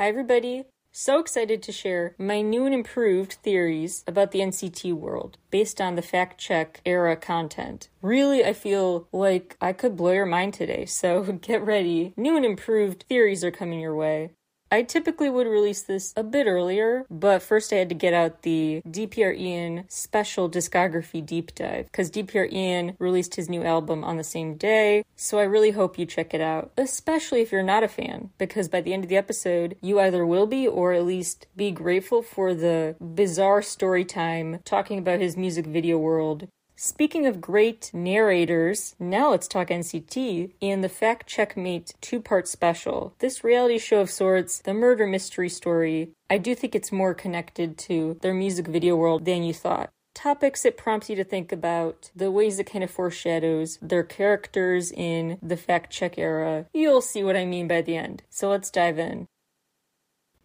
Hi, everybody. So excited to share my new and improved theories about the NCT world based on the fact check era content. Really, I feel like I could blow your mind today, so get ready. New and improved theories are coming your way. I typically would release this a bit earlier, but first I had to get out the DPR Ian special discography deep dive because DPR Ian released his new album on the same day, so I really hope you check it out, especially if you're not a fan, because by the end of the episode, you either will be or at least be grateful for the bizarre story time talking about his music video world Speaking of great narrators, now let's talk NCT in the Fact Checkmate two part special. This reality show of sorts, the murder mystery story, I do think it's more connected to their music video world than you thought. Topics it prompts you to think about, the ways it kind of foreshadows their characters in the fact check era. You'll see what I mean by the end. So let's dive in.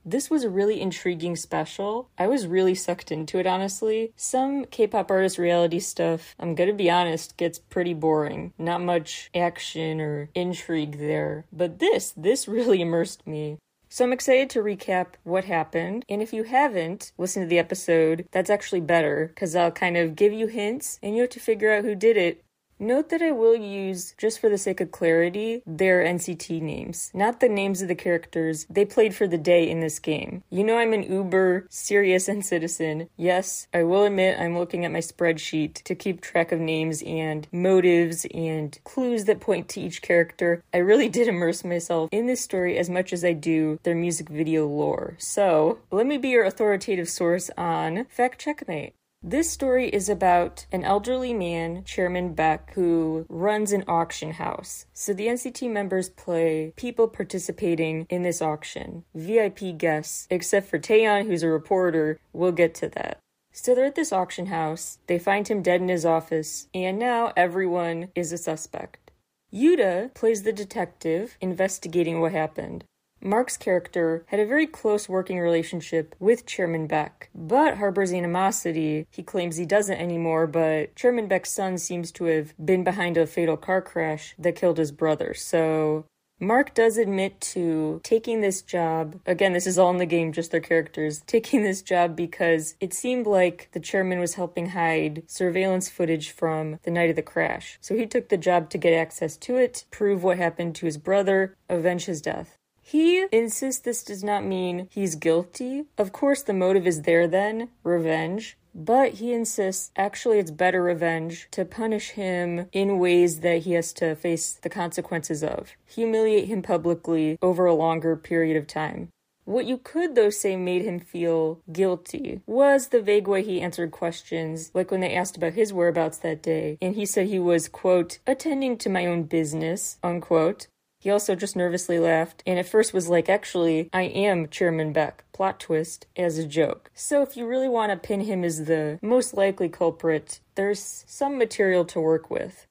This was a really intriguing special. I was really sucked into it, honestly. Some K pop artist reality stuff, I'm gonna be honest, gets pretty boring. Not much action or intrigue there. But this, this really immersed me. So I'm excited to recap what happened. And if you haven't listened to the episode, that's actually better because I'll kind of give you hints and you have to figure out who did it Note that I will use, just for the sake of clarity, their NCT names, not the names of the characters they played for the day in this game. You know I'm an uber serious NCTzen. Yes, I will admit I'm looking at my spreadsheet to keep track of names and motives and clues that point to each character. I really did immerse myself in this story as much as I do their music video lore. So, let me be your authoritative source on Fact Checkmate. This story is about an elderly man, Chairman Beck, who runs an auction house. So the NCT members play people participating in this auction, VIP guests, except for Taeyong, who's a reporter. We'll get to that. So they're at this auction house, they find him dead in his office, and now everyone is a suspect. Yuta plays the detective investigating what happened. Mark's character had a very close working relationship with Chairman Beck, but harbors animosity. He claims he doesn't anymore, but Chairman Beck's son seems to have been behind a fatal car crash that killed his brother. So Mark does admit to taking this job. Again, this is all in the game, just their characters. Taking this job because it seemed like the chairman was helping hide surveillance footage from the night of the crash. So he took the job to get access to it, prove what happened to his brother, avenge his death. He insists this does not mean he's guilty. Of course, the motive is there then revenge. But he insists actually it's better revenge to punish him in ways that he has to face the consequences of, humiliate him publicly over a longer period of time. What you could, though, say made him feel guilty was the vague way he answered questions, like when they asked about his whereabouts that day, and he said he was, quote, attending to my own business, unquote. He also just nervously laughed, and at first was like, actually, I am Chairman Beck. Plot twist as a joke. So if you really want to pin him as the most likely culprit, there's some material to work with.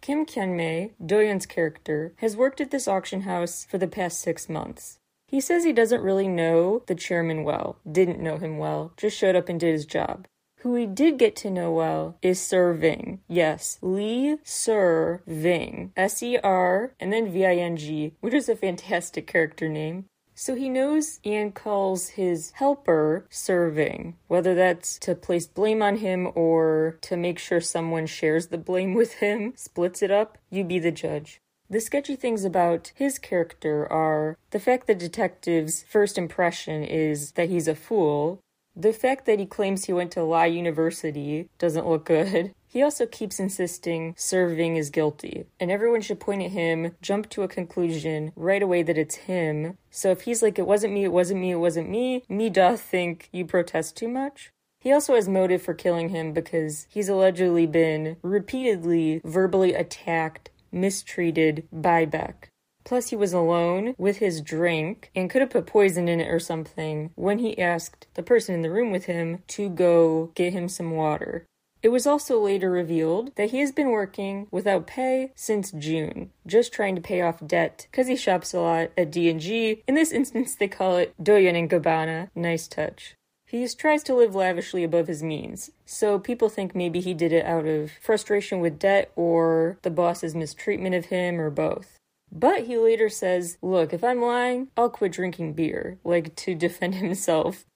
Kim Kyeonmei, Doyoung's character, has worked at this auction house for the past six months. He says he doesn't really know the chairman well, didn't know him well, just showed up and did his job. Who we did get to know well is Ser-Ving. Yes, Lee Ser-Ving. S E R and then V I N G, which is a fantastic character name. So he knows and calls his helper Ser-Ving, whether that's to place blame on him or to make sure someone shares the blame with him, splits it up, you be the judge. The sketchy things about his character are the fact the detective's first impression is that he's a fool, the fact that he claims he went to Lie University doesn't look good. He also keeps insisting Ser-Ving is guilty, and everyone should point at him, jump to a conclusion right away that it's him. So if he's like, it wasn't me, it wasn't me, it wasn't me, me doth think you protest too much. He also has motive for killing him because he's allegedly been repeatedly verbally attacked, mistreated by Beck. Plus, he was alone with his drink and could have put poison in it or something when he asked the person in the room with him to go get him some water. It was also later revealed that he has been working without pay since June, just trying to pay off debt because he shops a lot at D&G. In this instance, they call it Doyoung and Gabbana. Nice touch. He tries to live lavishly above his means, so people think maybe he did it out of frustration with debt or the boss's mistreatment of him or both. But he later says, Look, if I'm lying, I'll quit drinking beer, like to defend himself.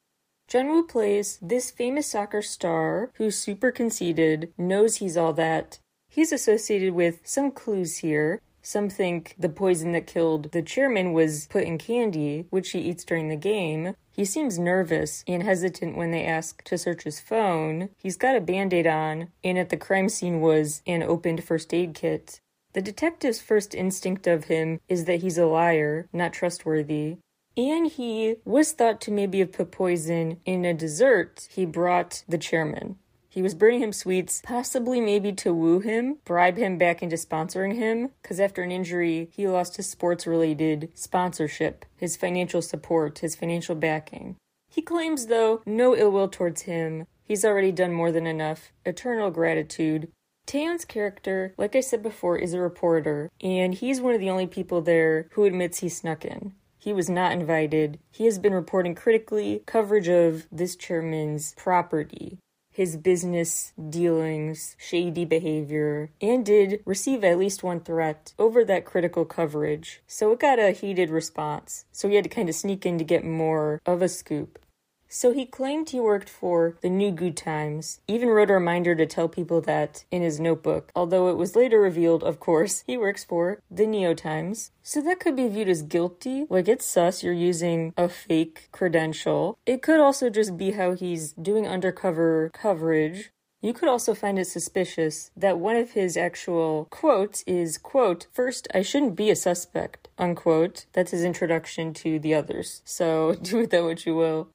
Jungwoo plays this famous soccer star who's super conceited, knows he's all that. He's associated with some clues here. Some think the poison that killed the chairman was put in candy, which he eats during the game. He seems nervous and hesitant when they ask to search his phone. He's got a band aid on, and at the crime scene was an opened first aid kit. The detective's first instinct of him is that he's a liar, not trustworthy. And he was thought to maybe have put poison in a dessert he brought the chairman. He was bringing him sweets, possibly maybe to woo him, bribe him back into sponsoring him, because after an injury, he lost his sports related sponsorship, his financial support, his financial backing. He claims, though, no ill will towards him. He's already done more than enough. Eternal gratitude. Taeyong's character, like I said before, is a reporter, and he's one of the only people there who admits he snuck in. He was not invited. He has been reporting critically coverage of this chairman's property, his business dealings, shady behavior, and did receive at least one threat over that critical coverage. So it got a heated response. So he had to kind of sneak in to get more of a scoop. So he claimed he worked for the New Good Times, even wrote a reminder to tell people that in his notebook, although it was later revealed, of course, he works for the Neo Times. So that could be viewed as guilty, like it's sus, you're using a fake credential. It could also just be how he's doing undercover coverage. You could also find it suspicious that one of his actual quotes is, quote, first, I shouldn't be a suspect, unquote. That's his introduction to the others. So do with that what you will.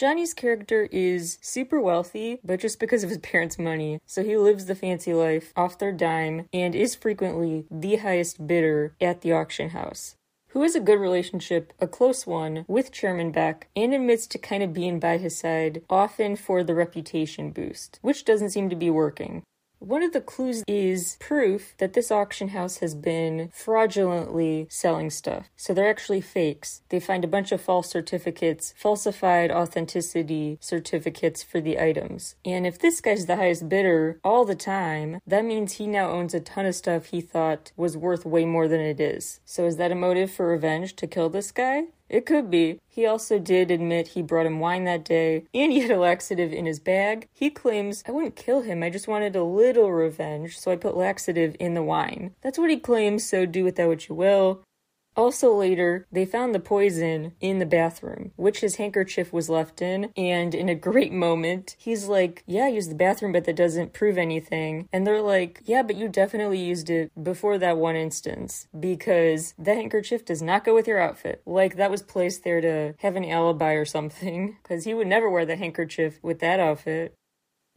Johnny's character is super wealthy, but just because of his parents' money. So he lives the fancy life off their dime and is frequently the highest bidder at the auction house. Who has a good relationship, a close one, with Chairman Beck and admits to kind of being by his side, often for the reputation boost, which doesn't seem to be working. One of the clues is proof that this auction house has been fraudulently selling stuff. So they're actually fakes. They find a bunch of false certificates, falsified authenticity certificates for the items. And if this guy's the highest bidder all the time, that means he now owns a ton of stuff he thought was worth way more than it is. So is that a motive for revenge to kill this guy? It could be. He also did admit he brought him wine that day, and he had a laxative in his bag. He claims, I wouldn't kill him, I just wanted a little revenge, so I put laxative in the wine. That's what he claims, so do with that what you will. Also, later, they found the poison in the bathroom, which his handkerchief was left in. And in a great moment, he's like, Yeah, I used the bathroom, but that doesn't prove anything. And they're like, Yeah, but you definitely used it before that one instance because that handkerchief does not go with your outfit. Like, that was placed there to have an alibi or something because he would never wear the handkerchief with that outfit.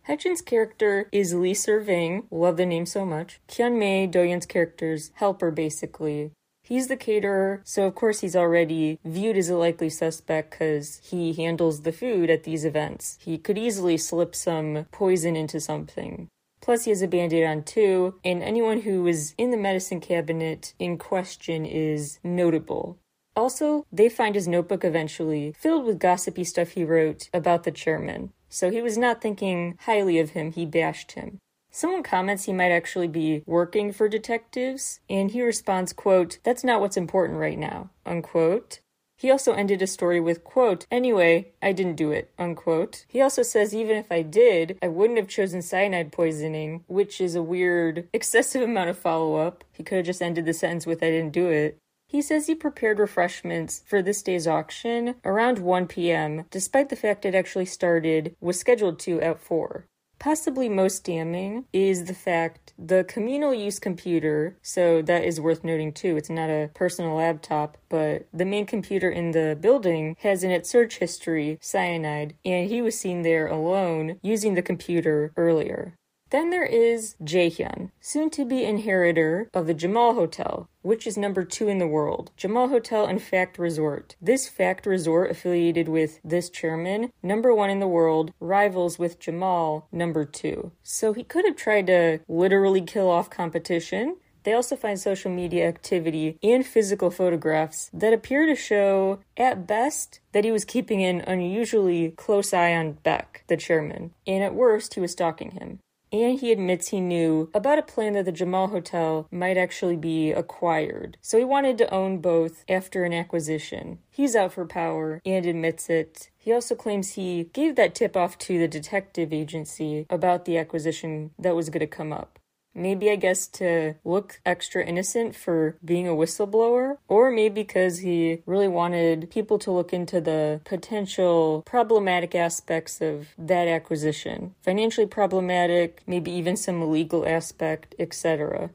Haechan's character is Lee Serving, love the name so much. Kyun Mei, Doyoung's character's helper, basically. He's the caterer, so of course he's already viewed as a likely suspect because he handles the food at these events. He could easily slip some poison into something. Plus, he has a band aid on too, and anyone who was in the medicine cabinet in question is notable. Also, they find his notebook eventually filled with gossipy stuff he wrote about the chairman. So he was not thinking highly of him, he bashed him. Someone comments he might actually be working for detectives, and he responds, quote, That's not what's important right now, unquote. He also ended a story with, quote, Anyway, I didn't do it, unquote. He also says, even if I did, I wouldn't have chosen cyanide poisoning, which is a weird, excessive amount of follow up. He could have just ended the sentence with, I didn't do it. He says he prepared refreshments for this day's auction around 1 p.m., despite the fact it actually started, was scheduled to at 4. Possibly most damning is the fact the communal use computer, so that is worth noting too. It's not a personal laptop, but the main computer in the building has in its search history cyanide, and he was seen there alone using the computer earlier. Then there is Jaehyun, soon to be inheritor of the Jamal Hotel, which is number two in the world. Jamal Hotel and Fact Resort. This Fact Resort, affiliated with this chairman, number one in the world, rivals with Jamal, number two. So he could have tried to literally kill off competition. They also find social media activity and physical photographs that appear to show, at best, that he was keeping an unusually close eye on Beck, the chairman, and at worst, he was stalking him. And he admits he knew about a plan that the Jamal Hotel might actually be acquired. So he wanted to own both after an acquisition. He's out for power and admits it. He also claims he gave that tip off to the detective agency about the acquisition that was going to come up. Maybe, I guess, to look extra innocent for being a whistleblower, or maybe because he really wanted people to look into the potential problematic aspects of that acquisition. Financially problematic, maybe even some legal aspect, etc.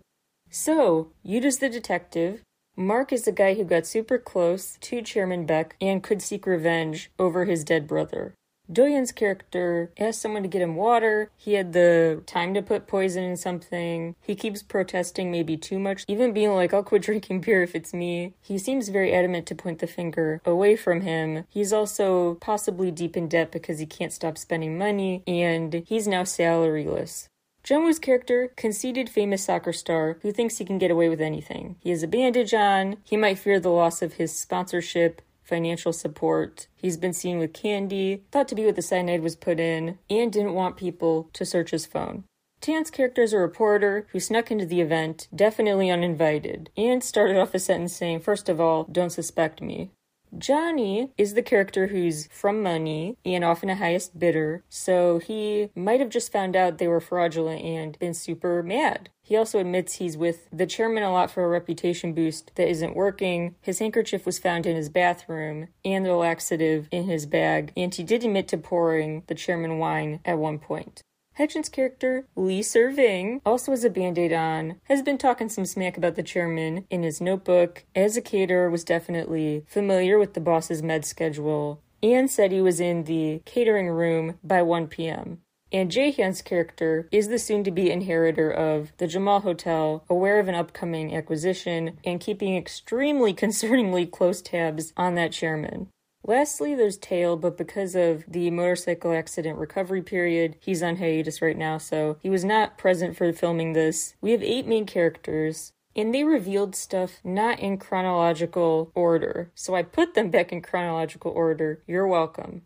So, Yuta's the detective. Mark is the guy who got super close to Chairman Beck and could seek revenge over his dead brother. Doyoung's character asked someone to get him water. He had the time to put poison in something. He keeps protesting maybe too much, even being like, I'll quit drinking beer if it's me. He seems very adamant to point the finger away from him. He's also possibly deep in debt because he can't stop spending money, and he's now salaryless. Jungwoo's character, conceited famous soccer star who thinks he can get away with anything. He has a bandage on, he might fear the loss of his sponsorship, financial support. He's been seen with candy, thought to be what the cyanide was put in, and didn't want people to search his phone. Tan's character is a reporter who snuck into the event, definitely uninvited, and started off a sentence saying, First of all, don't suspect me. Johnny is the character who's from money and often a highest bidder, so he might have just found out they were fraudulent and been super mad. He also admits he's with the chairman a lot for a reputation boost that isn't working. His handkerchief was found in his bathroom and the laxative in his bag, and he did admit to pouring the chairman wine at one point. Haechan's character, Lee Serving, also has a band-aid on, has been talking some smack about the chairman in his notebook, as a caterer was definitely familiar with the boss's med schedule, and said he was in the catering room by 1 p.m. And Jae-hyun's character is the soon-to-be inheritor of the Jamal Hotel, aware of an upcoming acquisition, and keeping extremely concerningly close tabs on that chairman. Lastly, there's Taeil, but because of the motorcycle accident recovery period, he's on hiatus right now, so he was not present for filming this. We have eight main characters, and they revealed stuff not in chronological order, so I put them back in chronological order. You're welcome.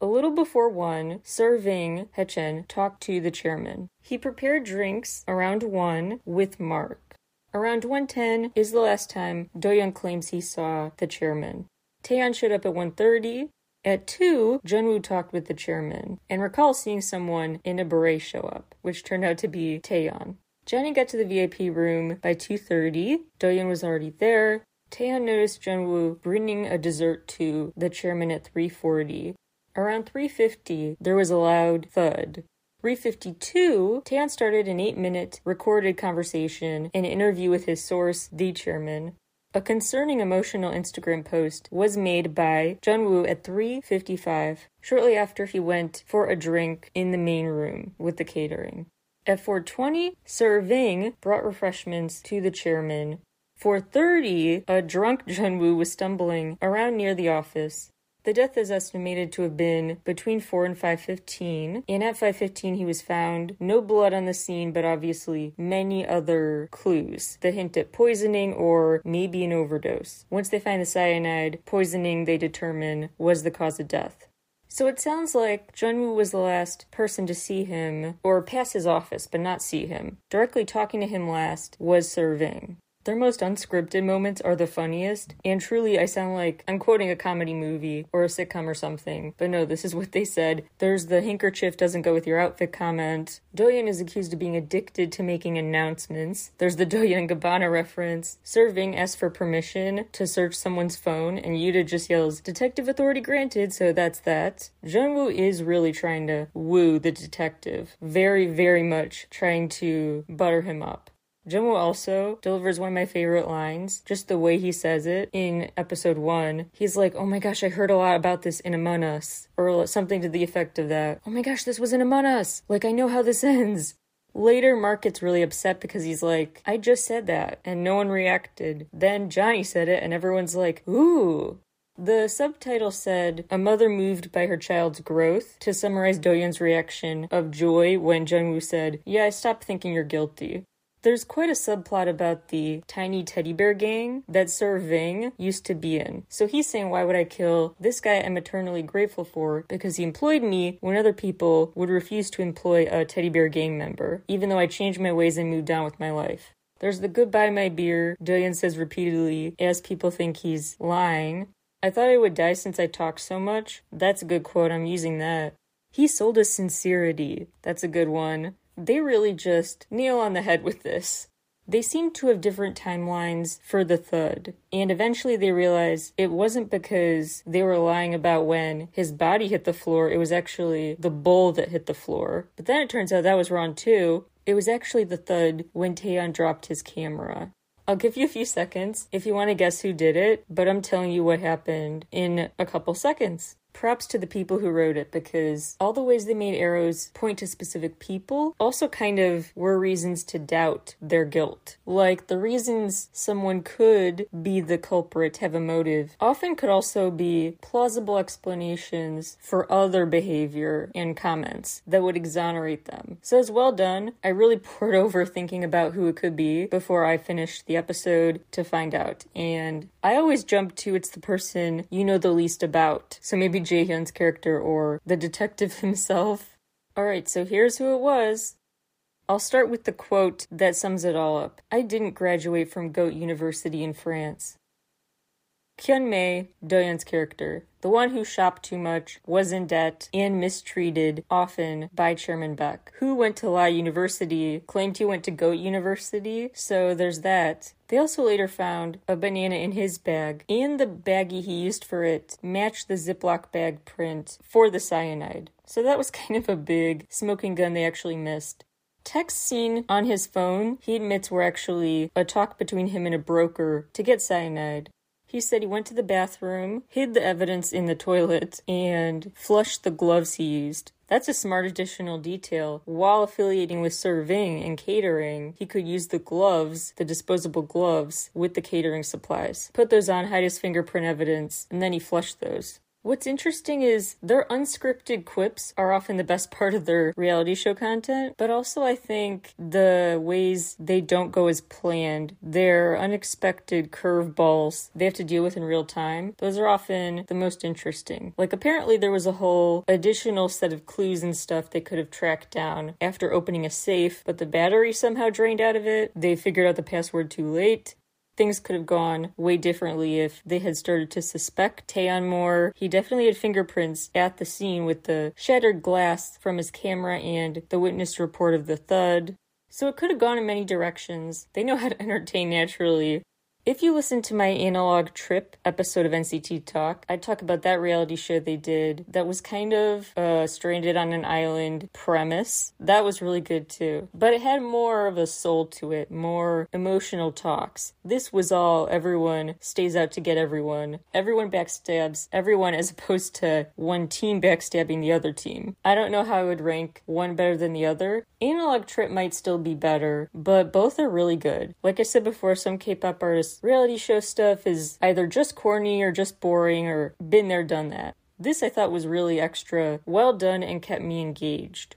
A little before one, Serving Haechan talked to the chairman. He prepared drinks around one with Mark. Around 110 is the last time Doyoung claims he saw the chairman. Taeyong showed up at 1.30. At 2, Jungwoo talked with the chairman and recalls seeing someone in a beret show up, which turned out to be Taeyong. Johnny got to the VIP room by 2.30. Doyoung was already there. Taeyong noticed Jungwoo bringing a dessert to the chairman at 3.40. Around 3.50, there was a loud thud. 352, Taeyong started an 8-minute recorded conversation, an interview with his source, the chairman. A concerning emotional Instagram post was made by Jungwoo at 3:55, shortly after he went for a drink in the main room with the catering. At 4:20, Serving brought refreshments to the chairman. 4:30, a drunk Jungwoo was stumbling around near the office. The death is estimated to have been between 4 and 5:15, and at 5:15 he was found. No blood on the scene, but obviously many other clues that hint at poisoning or maybe an overdose. Once they find the cyanide, poisoning they determine was the cause of death. So it sounds like Jungwoo was the last person to see him, or pass his office, but not see him. Directly talking to him last was Serving. Their most unscripted moments are the funniest, and truly, I sound like I'm quoting a comedy movie or a sitcom or something. But no, this is what they said. There's the handkerchief doesn't go with your outfit comment. Doyoung is accused of being addicted to making announcements. There's the Doyoung Gabbana reference. Serving asks for permission to search someone's phone, and Yuta just yells, Detective authority granted, so that's that. Jungwoo is really trying to woo the detective. Very, very much trying to butter him up. Jungwoo also delivers one of my favorite lines, just the way he says it in episode one. He's like, Oh my gosh, I heard a lot about this in Among Us, or something to the effect of that. Oh my gosh, this was in Among Us. Like, I know how this ends. Later, Mark gets really upset because he's like, I just said that, and no one reacted. Then Johnny said it, and everyone's like, Ooh. The subtitle said, A mother moved by her child's growth, to summarize Doyoung's reaction of joy when Jungwoo said, Yeah, I stopped thinking you're guilty. There's quite a subplot about the tiny teddy bear gang that Sir Ving used to be in. So he's saying, Why would I kill this guy I'm eternally grateful for because he employed me when other people would refuse to employ a teddy bear gang member, even though I changed my ways and moved on with my life. There's the goodbye my beer, Dillion says repeatedly as people think he's lying. I thought I would die since I talked so much. That's a good quote, I'm using that. He sold us sincerity. That's a good one they really just nail on the head with this. They seem to have different timelines for the thud, and eventually they realize it wasn't because they were lying about when his body hit the floor, it was actually the bowl that hit the floor. But then it turns out that was wrong too. It was actually the thud when Taeyong dropped his camera. I'll give you a few seconds if you want to guess who did it, but I'm telling you what happened in a couple seconds props to the people who wrote it because all the ways they made arrows point to specific people also kind of were reasons to doubt their guilt. Like the reasons someone could be the culprit, have a motive, often could also be plausible explanations for other behavior and comments that would exonerate them. So it's well done. I really poured over thinking about who it could be before I finished the episode to find out. And I always jump to it's the person you know the least about. So maybe Jaehyun's character or the detective himself. Alright, so here's who it was. I'll start with the quote that sums it all up. I didn't graduate from Goat University in France. Kyun Mei, Doyoung's character, the one who shopped too much, was in debt, and mistreated often by Chairman Beck, who went to La University, claimed he went to Goat University, so there's that. They also later found a banana in his bag, and the baggie he used for it matched the Ziploc bag print for the cyanide. So that was kind of a big smoking gun they actually missed. Texts seen on his phone, he admits were actually a talk between him and a broker to get cyanide. He said he went to the bathroom, hid the evidence in the toilet, and flushed the gloves he used. That's a smart additional detail. While affiliating with serving and catering, he could use the gloves, the disposable gloves, with the catering supplies. Put those on, hide his fingerprint evidence, and then he flushed those. What's interesting is their unscripted quips are often the best part of their reality show content, but also I think the ways they don't go as planned, their unexpected curveballs they have to deal with in real time, those are often the most interesting. Like, apparently, there was a whole additional set of clues and stuff they could have tracked down after opening a safe, but the battery somehow drained out of it. They figured out the password too late things could have gone way differently if they had started to suspect Taeyong more. He definitely had fingerprints at the scene with the shattered glass from his camera and the witness report of the thud. So it could have gone in many directions. They know how to entertain naturally, if you listen to my analog trip episode of NCT Talk, I talk about that reality show they did that was kind of uh, stranded on an island premise. That was really good too. But it had more of a soul to it, more emotional talks. This was all everyone stays out to get everyone. Everyone backstabs everyone as opposed to one team backstabbing the other team. I don't know how I would rank one better than the other. Analog Trip might still be better, but both are really good. Like I said before, some K pop artists reality show stuff is either just corny or just boring or been there, done that. This I thought was really extra well done and kept me engaged.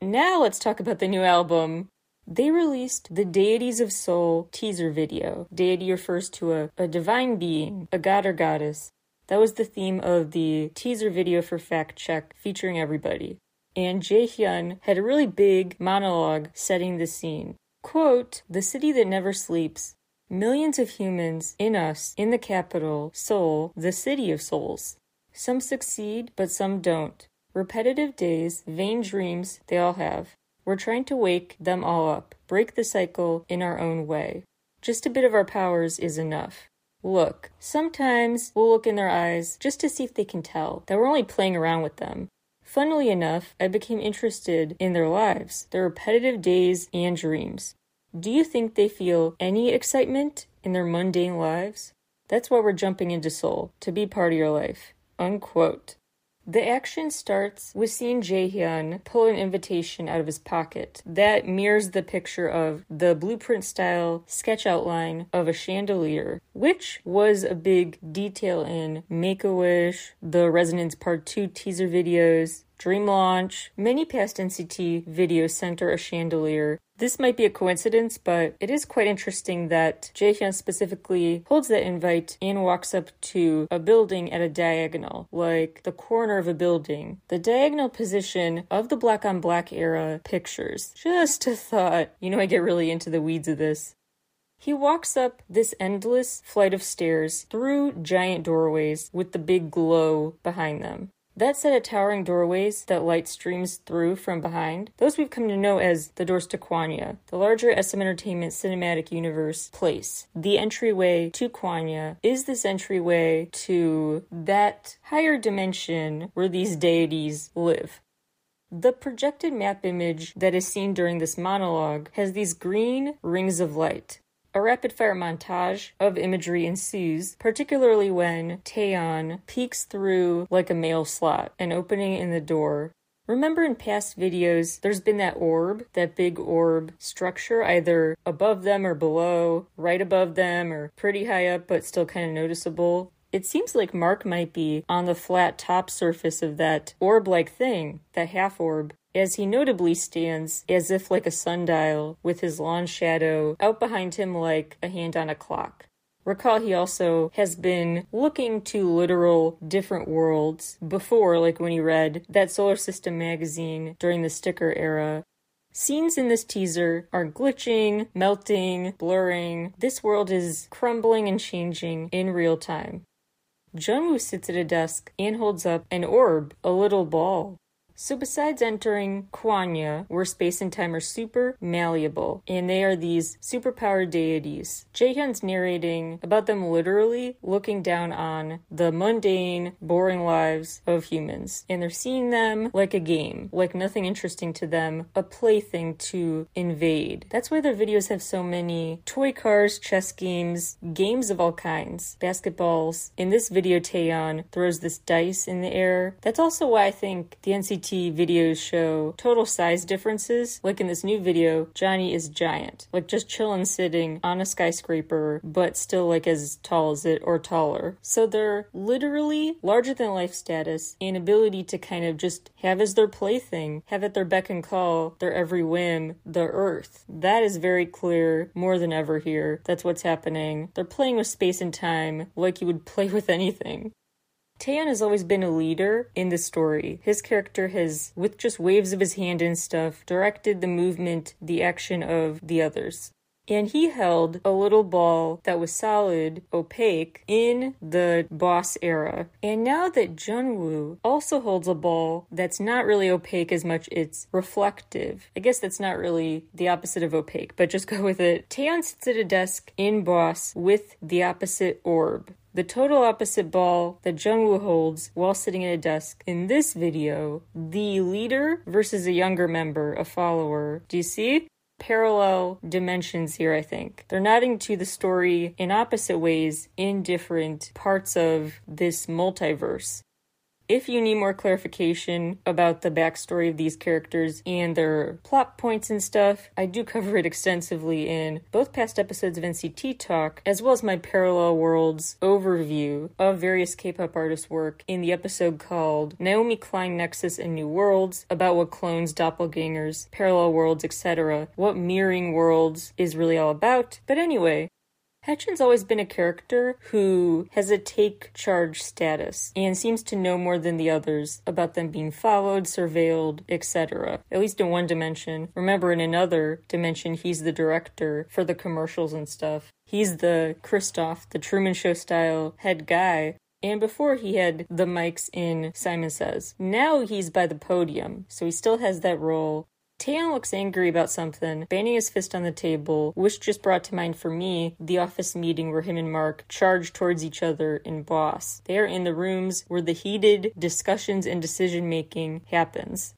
Now let's talk about the new album. They released the Deities of Seoul teaser video. Deity refers to a, a divine being, a god or goddess. That was the theme of the teaser video for Fact Check featuring everybody. And Jaehyun had a really big monologue setting the scene. Quote, The city that never sleeps, Millions of humans in us, in the capital, Seoul, the city of souls. Some succeed, but some don't. Repetitive days, vain dreams, they all have. We're trying to wake them all up, break the cycle in our own way. Just a bit of our powers is enough. Look, sometimes we'll look in their eyes just to see if they can tell that we're only playing around with them. Funnily enough, I became interested in their lives, their repetitive days and dreams. Do you think they feel any excitement in their mundane lives? That's why we're jumping into Seoul, to be part of your life. Unquote. The action starts with seeing Jaehyun pull an invitation out of his pocket that mirrors the picture of the blueprint style sketch outline of a chandelier, which was a big detail in Make a Wish, the Resonance Part 2 teaser videos, Dream Launch. Many past NCT videos center a chandelier This might be a coincidence, but it is quite interesting that Jaehyun specifically holds that invite and walks up to a building at a diagonal, like the corner of a building. The diagonal position of the black on black era pictures. Just a thought. You know, I get really into the weeds of this. He walks up this endless flight of stairs through giant doorways with the big glow behind them. That set of towering doorways that light streams through from behind, those we've come to know as the doors to Kwangya, the larger SM Entertainment cinematic universe place. The entryway to Kwangya is this entryway to that higher dimension where these deities live. The projected map image that is seen during this monologue has these green rings of light. A rapid fire montage of imagery ensues, particularly when Taeyong peeks through like a mail slot, an opening in the door. Remember in past videos, there's been that orb, that big orb structure, either above them or below, right above them, or pretty high up but still kind of noticeable. It seems like Mark might be on the flat top surface of that orb like thing, that half orb, as he notably stands as if like a sundial with his long shadow out behind him like a hand on a clock. Recall he also has been looking to literal different worlds before, like when he read that Solar System magazine during the sticker era. Scenes in this teaser are glitching, melting, blurring. This world is crumbling and changing in real time. Jungwoo sits at a desk and holds up an orb, a little ball. So, besides entering Kwangya, where space and time are super malleable, and they are these superpowered deities, Jaehyun's narrating about them literally looking down on the mundane, boring lives of humans. And they're seeing them like a game, like nothing interesting to them, a plaything to invade. That's why their videos have so many toy cars, chess games, games of all kinds, basketballs. In this video, Taeyong throws this dice in the air. That's also why I think the NCT videos show total size differences. Like in this new video, Johnny is giant, like just chilling sitting on a skyscraper, but still like as tall as it or taller. So they're literally larger than life status and ability to kind of just have as their plaything, have at their beck and call, their every whim, the earth. That is very clear more than ever here. That's what's happening. They're playing with space and time like you would play with anything. Taeyong has always been a leader in the story. His character has, with just waves of his hand and stuff, directed the movement, the action of the others. And he held a little ball that was solid, opaque, in the boss era. And now that Jungwoo also holds a ball that's not really opaque as much, it's reflective. I guess that's not really the opposite of opaque, but just go with it. Taeyong sits at a desk in boss with the opposite orb the total opposite ball that Jungwoo holds while sitting at a desk. In this video, the leader versus a younger member, a follower. Do you see? Parallel dimensions here, I think. They're nodding to the story in opposite ways in different parts of this multiverse. If you need more clarification about the backstory of these characters and their plot points and stuff, I do cover it extensively in both past episodes of NCT Talk, as well as my Parallel Worlds overview of various K pop artists' work in the episode called Naomi Klein Nexus and New Worlds, about what clones, doppelgangers, parallel worlds, etc., what mirroring worlds is really all about. But anyway, Haechan's always been a character who has a take charge status and seems to know more than the others about them being followed, surveilled, etc. At least in one dimension. Remember, in another dimension, he's the director for the commercials and stuff. He's the Christof, the Truman Show style head guy and before he had the mics in Simon Says. Now he's by the podium, so he still has that role. Taeyong looks angry about something, banging his fist on the table, which just brought to mind for me the office meeting where him and Mark charge towards each other in Boss. They are in the rooms where the heated discussions and decision making happens.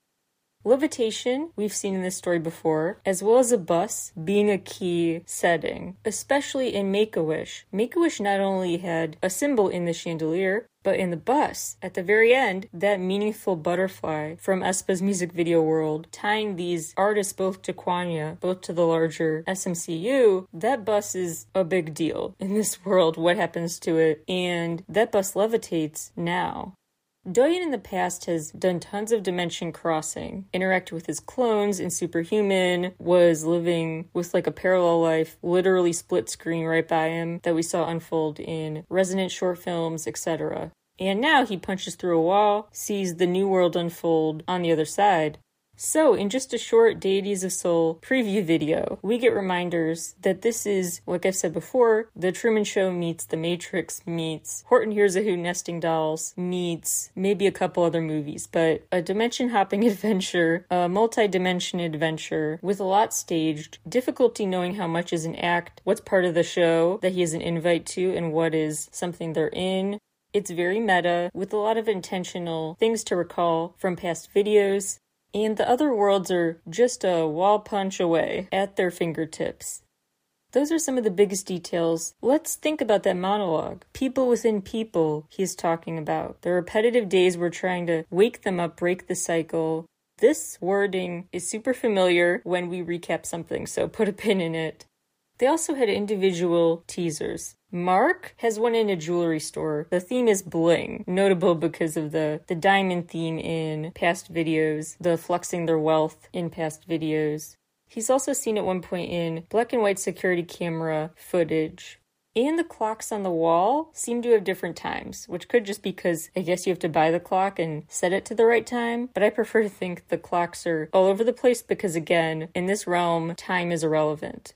Levitation, we've seen in this story before, as well as a bus being a key setting, especially in Make a Wish. Make a Wish not only had a symbol in the chandelier, but in the bus, at the very end, that meaningful butterfly from aespa's music video world, tying these artists both to Kwangya, both to the larger SMCU, that bus is a big deal in this world, what happens to it, and that bus levitates now. Doyoung in the past has done tons of dimension crossing, interacted with his clones in Superhuman, was living with like a parallel life, literally split screen right by him that we saw unfold in resonant short films, etc. And now he punches through a wall, sees the new world unfold on the other side. So, in just a short Deities of Seoul preview video, we get reminders that this is, like I've said before, The Truman Show meets The Matrix meets Horton Hears a Who Nesting Dolls meets maybe a couple other movies, but a dimension hopping adventure, a multi dimension adventure with a lot staged, difficulty knowing how much is an act, what's part of the show that he has an invite to, and what is something they're in. It's very meta, with a lot of intentional things to recall from past videos, and the other worlds are just a wall punch away at their fingertips. Those are some of the biggest details. Let's think about that monologue. People within people, he's talking about. The repetitive days we're trying to wake them up, break the cycle. This wording is super familiar when we recap something, so put a pin in it. They also had individual teasers. Mark has one in a jewelry store. The theme is bling, notable because of the, the diamond theme in past videos, the flexing their wealth in past videos. He's also seen at one point in black and white security camera footage. And the clocks on the wall seem to have different times, which could just be because I guess you have to buy the clock and set it to the right time. But I prefer to think the clocks are all over the place because, again, in this realm, time is irrelevant.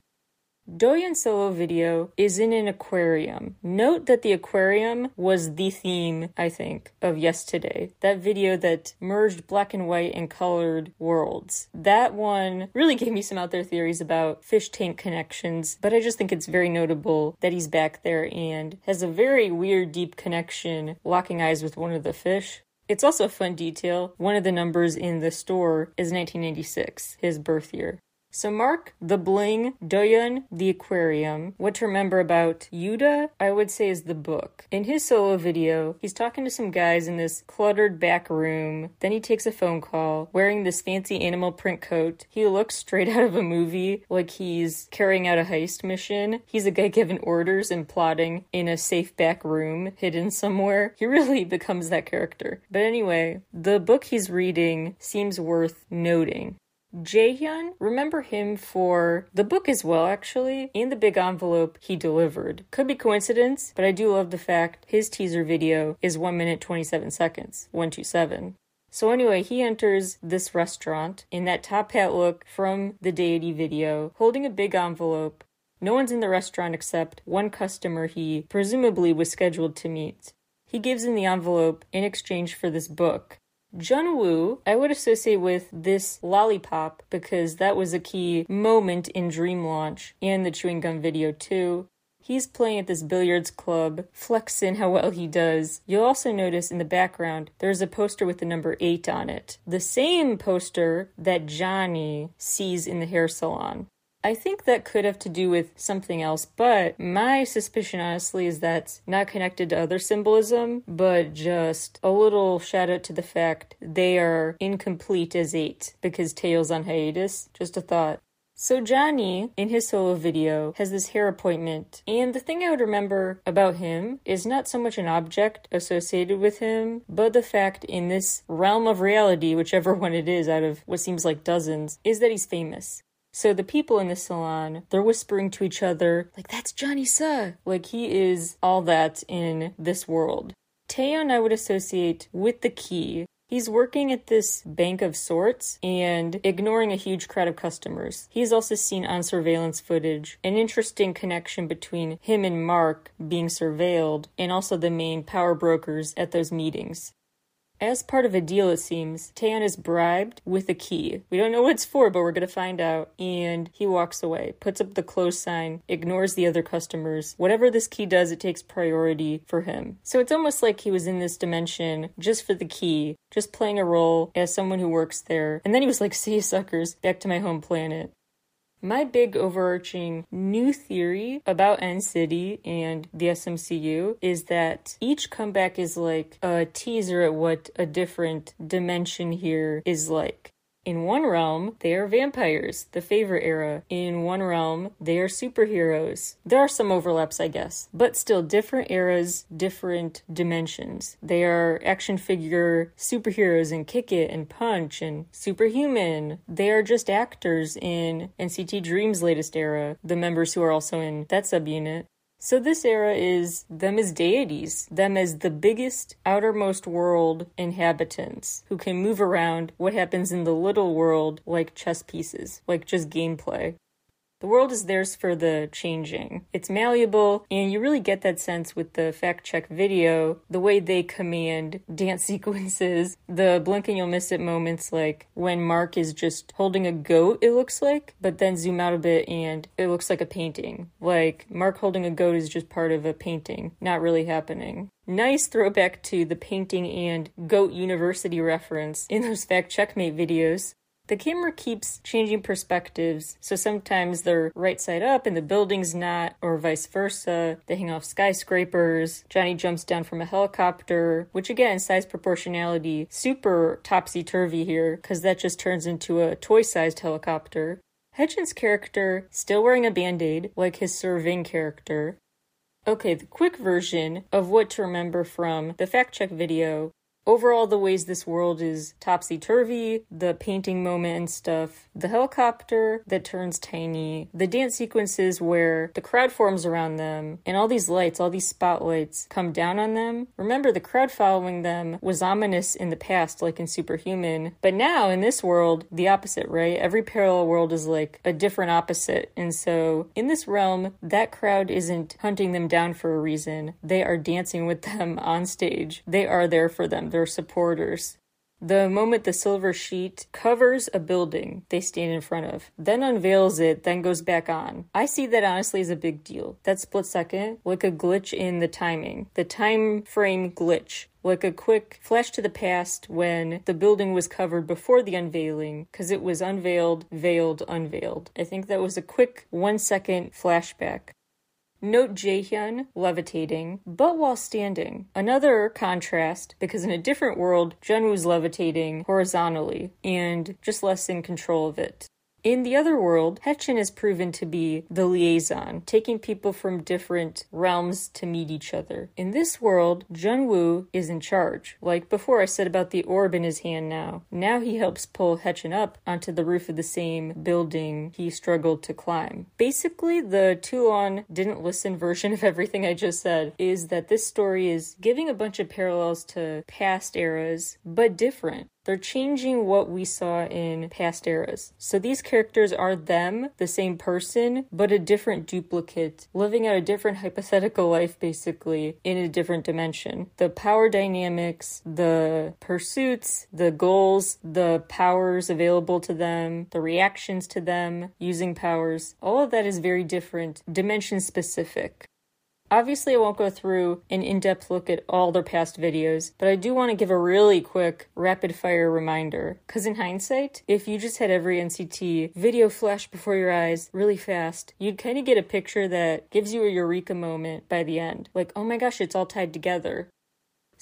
Doyoung's solo video is in an aquarium. Note that the aquarium was the theme, I think, of yesterday. That video that merged black and white and colored worlds. That one really gave me some out there theories about fish tank connections, but I just think it's very notable that he's back there and has a very weird, deep connection, locking eyes with one of the fish. It's also a fun detail. One of the numbers in the store is 1996, his birth year. So Mark, the bling, Doyoung, the aquarium. What to remember about Yuta, I would say is the book. In his solo video, he's talking to some guys in this cluttered back room. Then he takes a phone call wearing this fancy animal print coat. He looks straight out of a movie, like he's carrying out a heist mission. He's a guy given orders and plotting in a safe back room hidden somewhere. He really becomes that character. But anyway, the book he's reading seems worth noting. Jaehyun, remember him for the book as well, actually, In the big envelope he delivered. Could be coincidence, but I do love the fact his teaser video is 1 minute 27 seconds, 127. So anyway, he enters this restaurant in that top hat look from the deity video, holding a big envelope. No one's in the restaurant except one customer he presumably was scheduled to meet. He gives him the envelope in exchange for this book, Jungwoo, I would associate with this lollipop because that was a key moment in Dream Launch and the chewing gum video too. He's playing at this billiards club, flexing how well he does. You'll also notice in the background there's a poster with the number 8 on it. The same poster that Johnny sees in the hair salon. I think that could have to do with something else, but my suspicion, honestly, is that's not connected to other symbolism, but just a little shout out to the fact they are incomplete as eight because Taeil's on hiatus. Just a thought. So Johnny, in his solo video, has this hair appointment, and the thing I would remember about him is not so much an object associated with him, but the fact in this realm of reality, whichever one it is out of what seems like dozens, is that he's famous. So the people in the salon, they're whispering to each other, like, that's Johnny Suh. Like, he is all that in this world. Taeyong I would associate with the key. He's working at this bank of sorts and ignoring a huge crowd of customers. He's also seen on surveillance footage an interesting connection between him and Mark being surveilled and also the main power brokers at those meetings. As part of a deal, it seems, Taeyong is bribed with a key. We don't know what it's for, but we're gonna find out. And he walks away, puts up the close sign, ignores the other customers. Whatever this key does, it takes priority for him. So it's almost like he was in this dimension just for the key, just playing a role as someone who works there. And then he was like, see you suckers, back to my home planet. My big overarching new theory about NCT and the SMCU is that each comeback is like a teaser at what a different dimension here is like. In one realm, they are vampires, the favorite era. In one realm, they are superheroes. There are some overlaps, I guess, but still different eras, different dimensions. They are action figure superheroes in Kick It and Punch and Superhuman. They are just actors in NCT Dream's latest era, the members who are also in that subunit. So this era is them as deities, them as the biggest outermost world inhabitants who can move around what happens in the little world like chess pieces, like just gameplay. The world is theirs for the changing. It's malleable, and you really get that sense with the fact check video, the way they command dance sequences, the blink and you'll miss it moments like when Mark is just holding a goat, it looks like, but then zoom out a bit and it looks like a painting. Like Mark holding a goat is just part of a painting, not really happening. Nice throwback to the painting and Goat University reference in those fact checkmate videos. The camera keeps changing perspectives, so sometimes they're right side up and the building's not, or vice versa. They hang off skyscrapers. Johnny jumps down from a helicopter, which again, size proportionality, super topsy turvy here, because that just turns into a toy sized helicopter. Haechan's character still wearing a band aid, like his Serving character. Okay, the quick version of what to remember from the fact check video Overall, the ways this world is topsy turvy, the painting moment and stuff, the helicopter that turns tiny, the dance sequences where the crowd forms around them, and all these lights, all these spotlights come down on them. Remember, the crowd following them was ominous in the past, like in Superhuman, but now in this world, the opposite, right? Every parallel world is like a different opposite. And so in this realm, that crowd isn't hunting them down for a reason, they are dancing with them on stage, they are there for them their supporters. The moment the silver sheet covers a building they stand in front of, then unveils it, then goes back on. I see that honestly as a big deal. That split second, like a glitch in the timing, the time frame glitch like a quick flash to the past when the building was covered before the unveiling, because it was unveiled, veiled, unveiled. I think that was a quick one second flashback. Note Jaehyun levitating, but while standing. Another contrast, because in a different world, Jungwoo's levitating horizontally and just less in control of it. In the other world, Haechan is proven to be the liaison, taking people from different realms to meet each other. In this world, Jungwoo is in charge. Like before I said about the orb in his hand now. Now he helps pull Haechan up onto the roof of the same building he struggled to climb. Basically, the Toulon didn't listen version of everything I just said is that this story is giving a bunch of parallels to past eras, but different. They're changing what we saw in past eras. So these characters are them, the same person, but a different duplicate, living out a different hypothetical life basically in a different dimension. The power dynamics, the pursuits, the goals, the powers available to them, the reactions to them using powers, all of that is very different, dimension specific. Obviously, I won't go through an in depth look at all their past videos, but I do want to give a really quick rapid fire reminder. Because in hindsight, if you just had every NCT video flash before your eyes really fast, you'd kind of get a picture that gives you a eureka moment by the end. Like, oh my gosh, it's all tied together.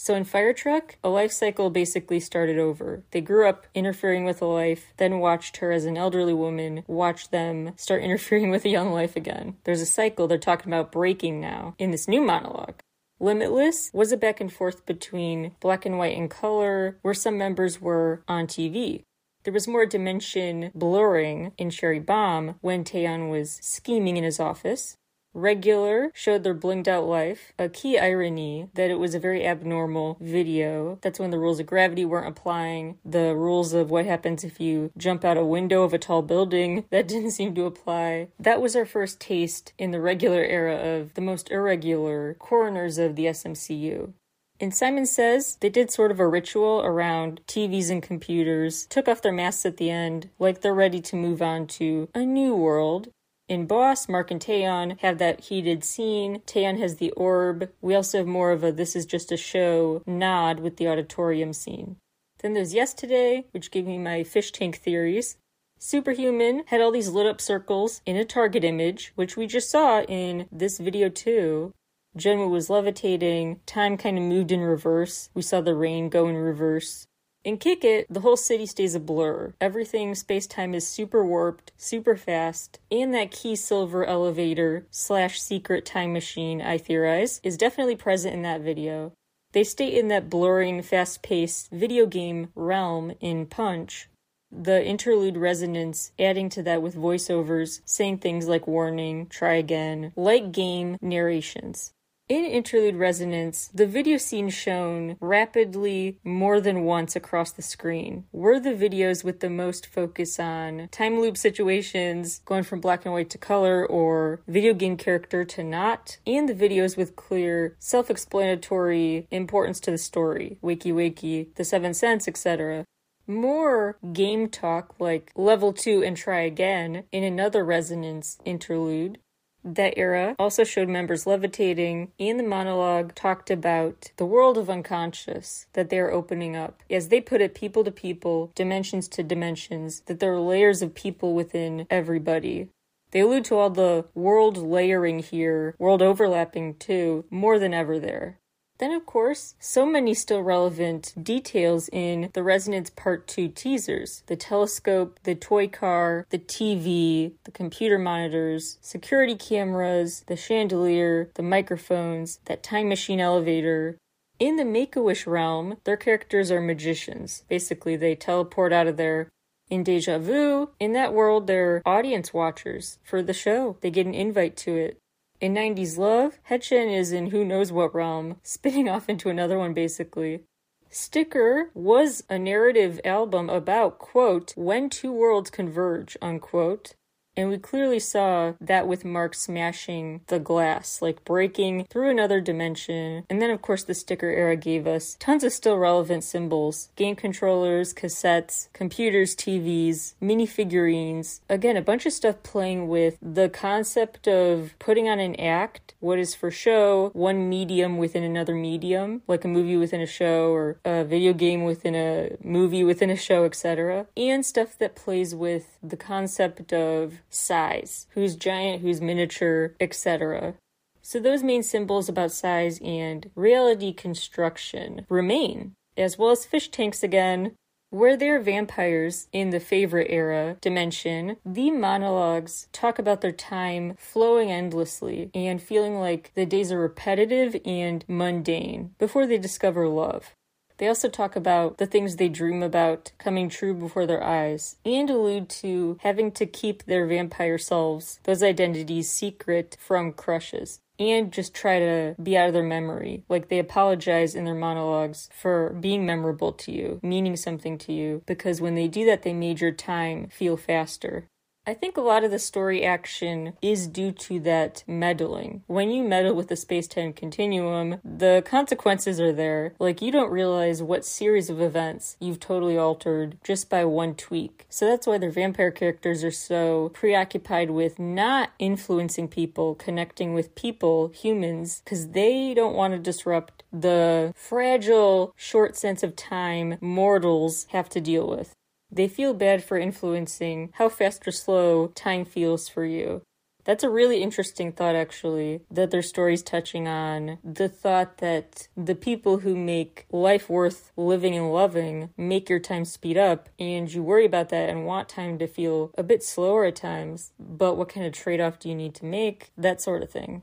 So in Fire Truck, a life cycle basically started over. They grew up interfering with a life, then watched her as an elderly woman watch them start interfering with a young life again. There's a cycle they're talking about breaking now in this new monologue. Limitless was a back and forth between black and white and color, where some members were on TV. There was more dimension blurring in Cherry Bomb when Taeyong was scheming in his office. Regular showed their blinged out life. A key irony that it was a very abnormal video. That's when the rules of gravity weren't applying. The rules of what happens if you jump out a window of a tall building that didn't seem to apply. That was our first taste in the regular era of the most irregular coroners of the SMCU. And Simon says they did sort of a ritual around TVs and computers, took off their masks at the end, like they're ready to move on to a new world. In Boss, Mark and Taeyong have that heated scene. Taeyong has the orb. We also have more of a this is just a show nod with the auditorium scene. Then there's Yesterday, which gave me my fish tank theories. Superhuman had all these lit up circles in a target image, which we just saw in this video too. Jungwoo was levitating, time kind of moved in reverse. We saw the rain go in reverse. In Kick It, the whole city stays a blur. Everything space time is super warped, super fast, and that key silver elevator slash secret time machine, I theorize, is definitely present in that video. They stay in that blurring, fast paced video game realm in Punch. The interlude resonance adding to that with voiceovers saying things like warning, try again, like game narrations. In Interlude Resonance, the video scene shown rapidly more than once across the screen. Were the videos with the most focus on time loop situations, going from black and white to color, or video game character to not, and the videos with clear, self explanatory importance to the story, wakey wakey, the seven sense, etc more game talk like level 2 and try again in another resonance interlude that era also showed members levitating, and the monologue talked about the world of unconscious that they're opening up. As they put it, people to people, dimensions to dimensions, that there are layers of people within everybody. They allude to all the world layering here, world overlapping too, more than ever there. Then, of course, so many still relevant details in the Resonance Part 2 teasers the telescope, the toy car, the TV, the computer monitors, security cameras, the chandelier, the microphones, that time machine elevator. In the Make a Wish realm, their characters are magicians. Basically, they teleport out of there in Deja Vu, in that world, they're audience watchers for the show. They get an invite to it. In 90s Love, Haechan is in who knows what realm, spinning off into another one basically. Sticker was a narrative album about, quote, when two worlds converge, unquote. And we clearly saw that with Mark smashing the glass, like breaking through another dimension. And then, of course, the sticker era gave us tons of still relevant symbols game controllers, cassettes, computers, TVs, minifigurines. Again, a bunch of stuff playing with the concept of putting on an act, what is for show, one medium within another medium, like a movie within a show or a video game within a movie within a show, etc. And stuff that plays with the concept of size, who's giant, who's miniature, etc. So those main symbols about size and reality construction remain, as well as fish tanks again. Where they're vampires in the favorite era dimension, the monologues talk about their time flowing endlessly and feeling like the days are repetitive and mundane before they discover love. They also talk about the things they dream about coming true before their eyes and allude to having to keep their vampire selves, those identities, secret from crushes and just try to be out of their memory. Like they apologize in their monologues for being memorable to you, meaning something to you, because when they do that, they made your time feel faster. I think a lot of the story action is due to that meddling. When you meddle with the space time continuum, the consequences are there. Like, you don't realize what series of events you've totally altered just by one tweak. So that's why their vampire characters are so preoccupied with not influencing people, connecting with people, humans, because they don't want to disrupt the fragile, short sense of time mortals have to deal with. They feel bad for influencing how fast or slow time feels for you. That's a really interesting thought, actually, that their story's touching on the thought that the people who make life worth living and loving make your time speed up, and you worry about that and want time to feel a bit slower at times. But what kind of trade off do you need to make? That sort of thing.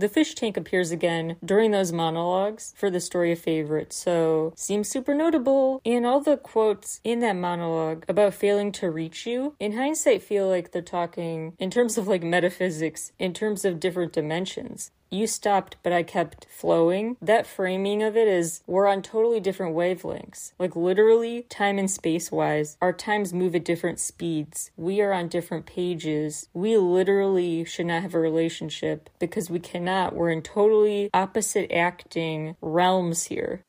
The fish tank appears again during those monologues for the story of favorite, so seems super notable. And all the quotes in that monologue about failing to reach you, in hindsight, feel like they're talking in terms of like metaphysics, in terms of different dimensions you stopped, but I kept flowing. That framing of it is we're on totally different wavelengths. Like literally, time and space wise, our times move at different speeds. We are on different pages. We literally should not have a relationship because we cannot. We're in totally opposite acting realms here.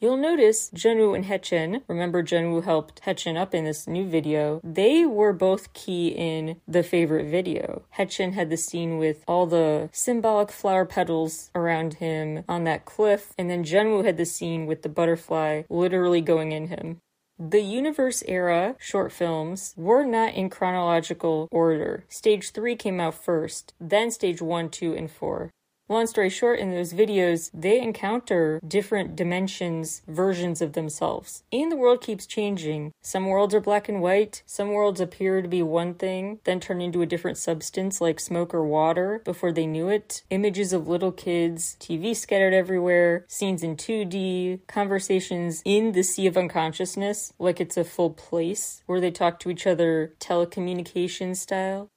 You'll notice Jungwoo and Haechan, remember Jungwoo helped Haechan up in this new video, they were both key in the favorite video. Haechan had the scene with all the symbolic flower petals around him on that cliff, and then Jungwoo had the scene with the butterfly literally going in him. The Universe era short films were not in chronological order. Stage 3 came out first, then Stage 1, 2, and 4. Long story short, in those videos, they encounter different dimensions, versions of themselves. And the world keeps changing. Some worlds are black and white, some worlds appear to be one thing, then turn into a different substance like smoke or water before they knew it. Images of little kids, TV scattered everywhere, scenes in 2D, conversations in the sea of unconsciousness, like it's a full place where they talk to each other telecommunication style.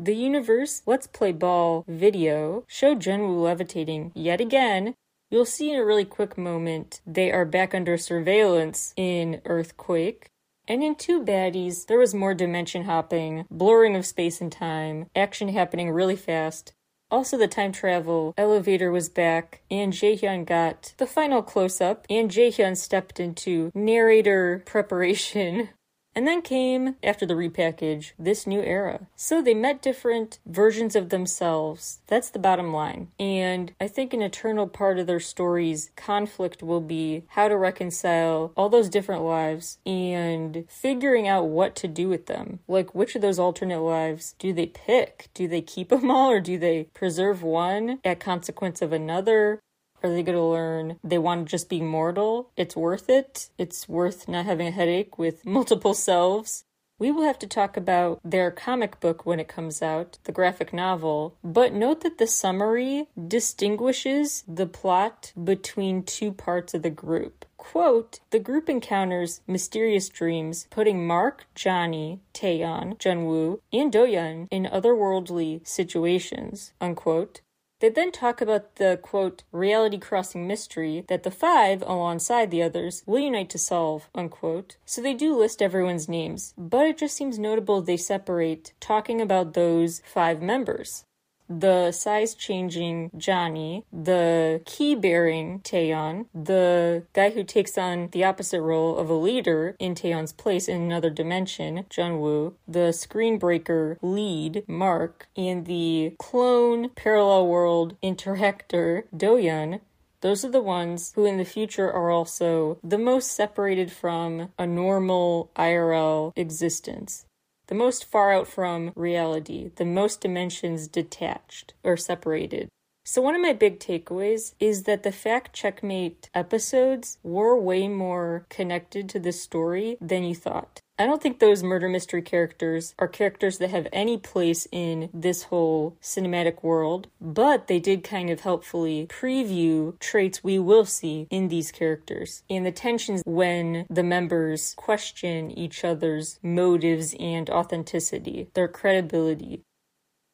The Universe Let's Play Ball video showed Jungwoo levitating yet again. You'll see in a really quick moment they are back under surveillance in Earthquake. And in Two Baddies, there was more dimension hopping, blurring of space and time, action happening really fast. Also, the time travel elevator was back, and Jaehyun got the final close up, and Jaehyun stepped into narrator preparation and then came, after the repackage, this new era. So they met different versions of themselves. That's the bottom line. And I think an eternal part of their story's conflict will be how to reconcile all those different lives and figuring out what to do with them. Like, which of those alternate lives do they pick? Do they keep them all or do they preserve one at consequence of another? Are they going to learn they want to just be mortal? It's worth it. It's worth not having a headache with multiple selves. We will have to talk about their comic book when it comes out, the graphic novel, but note that the summary distinguishes the plot between two parts of the group. Quote, the group encounters mysterious dreams, putting Mark, Johnny, Taeyong, Jungwoo, and Doyoung in otherworldly situations, unquote. They then talk about the quote reality crossing mystery that the five, alongside the others, will unite to solve, unquote. So they do list everyone's names, but it just seems notable they separate talking about those five members the size changing Johnny, the key bearing Taeyong, the guy who takes on the opposite role of a leader in Taeyong's place in another dimension, Jungwoo, the screen breaker lead, Mark, and the clone parallel world interactor, Doyoung, those are the ones who in the future are also the most separated from a normal IRL existence the most far out from reality, the most dimensions detached or separated. So, one of my big takeaways is that the Fact Checkmate episodes were way more connected to the story than you thought. I don't think those murder mystery characters are characters that have any place in this whole cinematic world, but they did kind of helpfully preview traits we will see in these characters and the tensions when the members question each other's motives and authenticity, their credibility.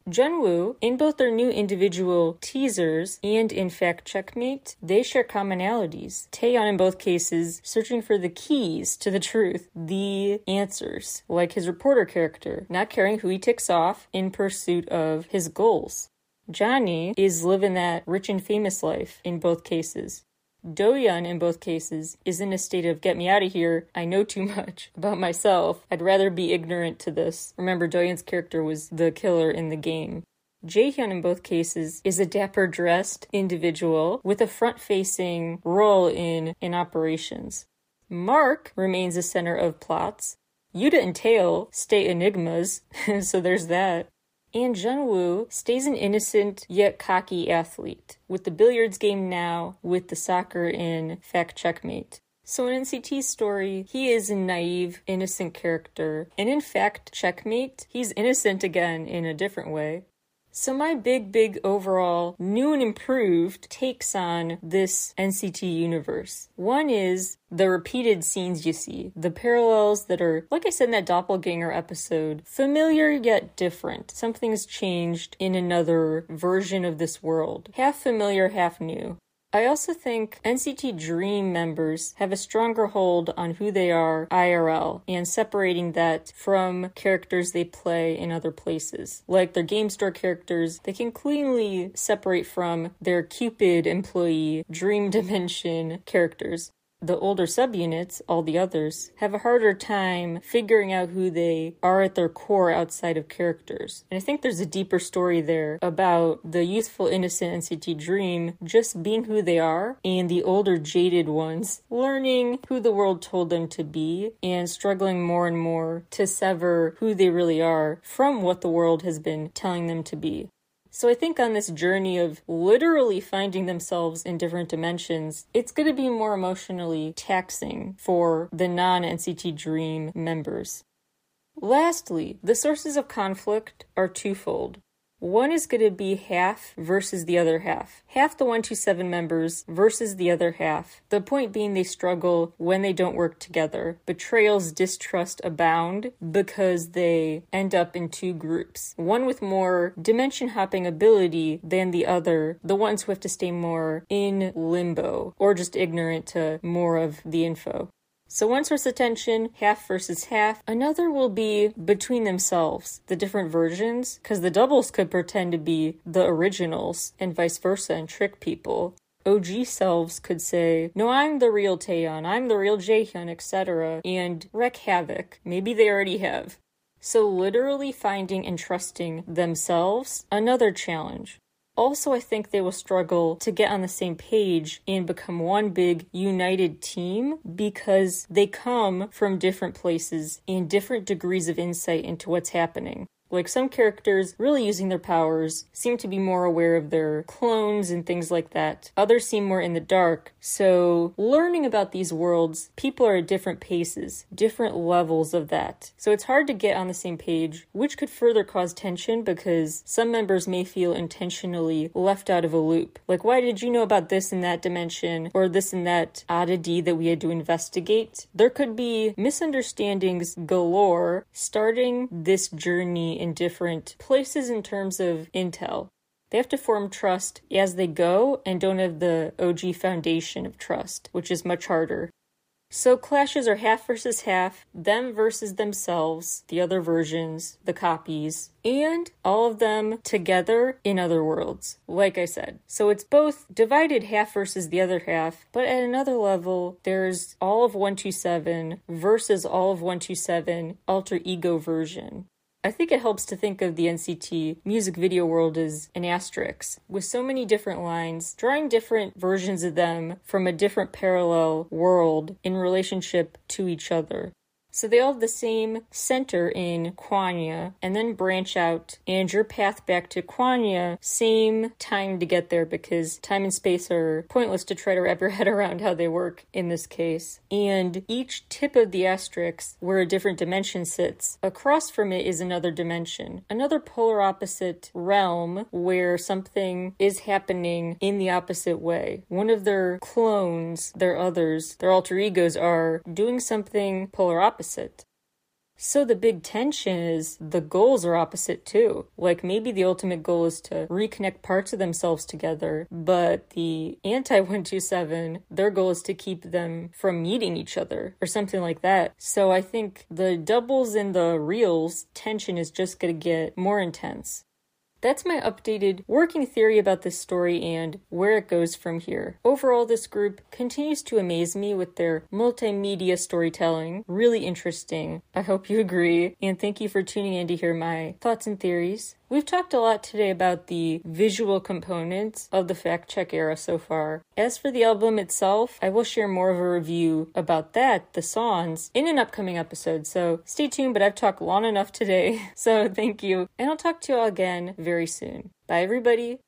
Jungwoo, in both their new individual teasers and in fact Checkmate, they share commonalities. Taeyong in both cases searching for the keys to the truth, the answers, like his reporter character, not caring who he ticks off in pursuit of his goals. Johnny is living that rich and famous life in both cases. Doyoung, in both cases, is in a state of get me out of here. I know too much about myself. I'd rather be ignorant to this. Remember, Doyoung's character was the killer in the game. Jaehyun, in both cases, is a dapper dressed individual with a front facing role in, in operations. Mark remains the center of plots. Yuta and Taeil stay enigmas, so there's that. And Jungwoo stays an innocent yet cocky athlete, with the billiards game now, with the soccer in Fact Checkmate. So in NCT's story, he is a naive, innocent character, and in fact, Checkmate, he's innocent again in a different way. So, my big, big overall new and improved takes on this NCT universe. One is the repeated scenes you see, the parallels that are, like I said in that doppelganger episode, familiar yet different. Something's changed in another version of this world. Half familiar, half new. I also think NCT Dream members have a stronger hold on who they are IRL and separating that from characters they play in other places. Like their game store characters, they can cleanly separate from their Cupid employee Dream Dimension characters the older subunits, all the others, have a harder time figuring out who they are at their core outside of characters. And I think there's a deeper story there about the youthful, innocent NCT Dream just being who they are, and the older, jaded ones learning who the world told them to be and struggling more and more to sever who they really are from what the world has been telling them to be. So I think on this journey of literally finding themselves in different dimensions, it's going to be more emotionally taxing for the non NCT Dream members. Lastly, the sources of conflict are twofold. One is going to be half versus the other half. Half the 127 members versus the other half. The point being they struggle when they don't work together. Betrayals, distrust abound because they end up in two groups. One with more dimension hopping ability than the other. The ones who have to stay more in limbo or just ignorant to more of the info. So one source of tension, half versus half. Another will be between themselves, the different versions, because the doubles could pretend to be the originals and vice versa and trick people. OG selves could say, No, I'm the real Taeyong, I'm the real Jaehyun, etc., and wreak havoc. Maybe they already have. So, literally finding and trusting themselves, another challenge. Also, I think they will struggle to get on the same page and become one big united team because they come from different places and different degrees of insight into what's happening. Like some characters really using their powers seem to be more aware of their clones and things like that. Others seem more in the dark. So, learning about these worlds, people are at different paces, different levels of that. So, it's hard to get on the same page, which could further cause tension because some members may feel intentionally left out of a loop. Like, why did you know about this in that dimension or this and that oddity that we had to investigate? There could be misunderstandings galore starting this journey in different places in terms of intel. They have to form trust as they go and don't have the OG foundation of trust, which is much harder. So clashes are half versus half, them versus themselves, the other versions, the copies, and all of them together in other worlds, like I said. So it's both divided half versus the other half, but at another level, there's all of 127 versus all of 127 alter ego version. I think it helps to think of the NCT music video world as an asterisk, with so many different lines, drawing different versions of them from a different parallel world in relationship to each other. So they all have the same center in Kwangya and then branch out and your path back to Kwangya, same time to get there because time and space are pointless to try to wrap your head around how they work in this case. And each tip of the asterisk where a different dimension sits, across from it is another dimension, another polar opposite realm where something is happening in the opposite way. One of their clones, their others, their alter egos are doing something polar opposite opposite. So the big tension is the goals are opposite too. Like maybe the ultimate goal is to reconnect parts of themselves together, but the anti 127, their goal is to keep them from meeting each other or something like that. So I think the doubles and the reals tension is just going to get more intense. That's my updated working theory about this story and where it goes from here. Overall, this group continues to amaze me with their multimedia storytelling. Really interesting. I hope you agree, and thank you for tuning in to hear my thoughts and theories. We've talked a lot today about the visual components of the fact check era so far. As for the album itself, I will share more of a review about that, the songs, in an upcoming episode, so stay tuned, but I've talked long enough today, so thank you, and I'll talk to you all again very soon. Bye, everybody.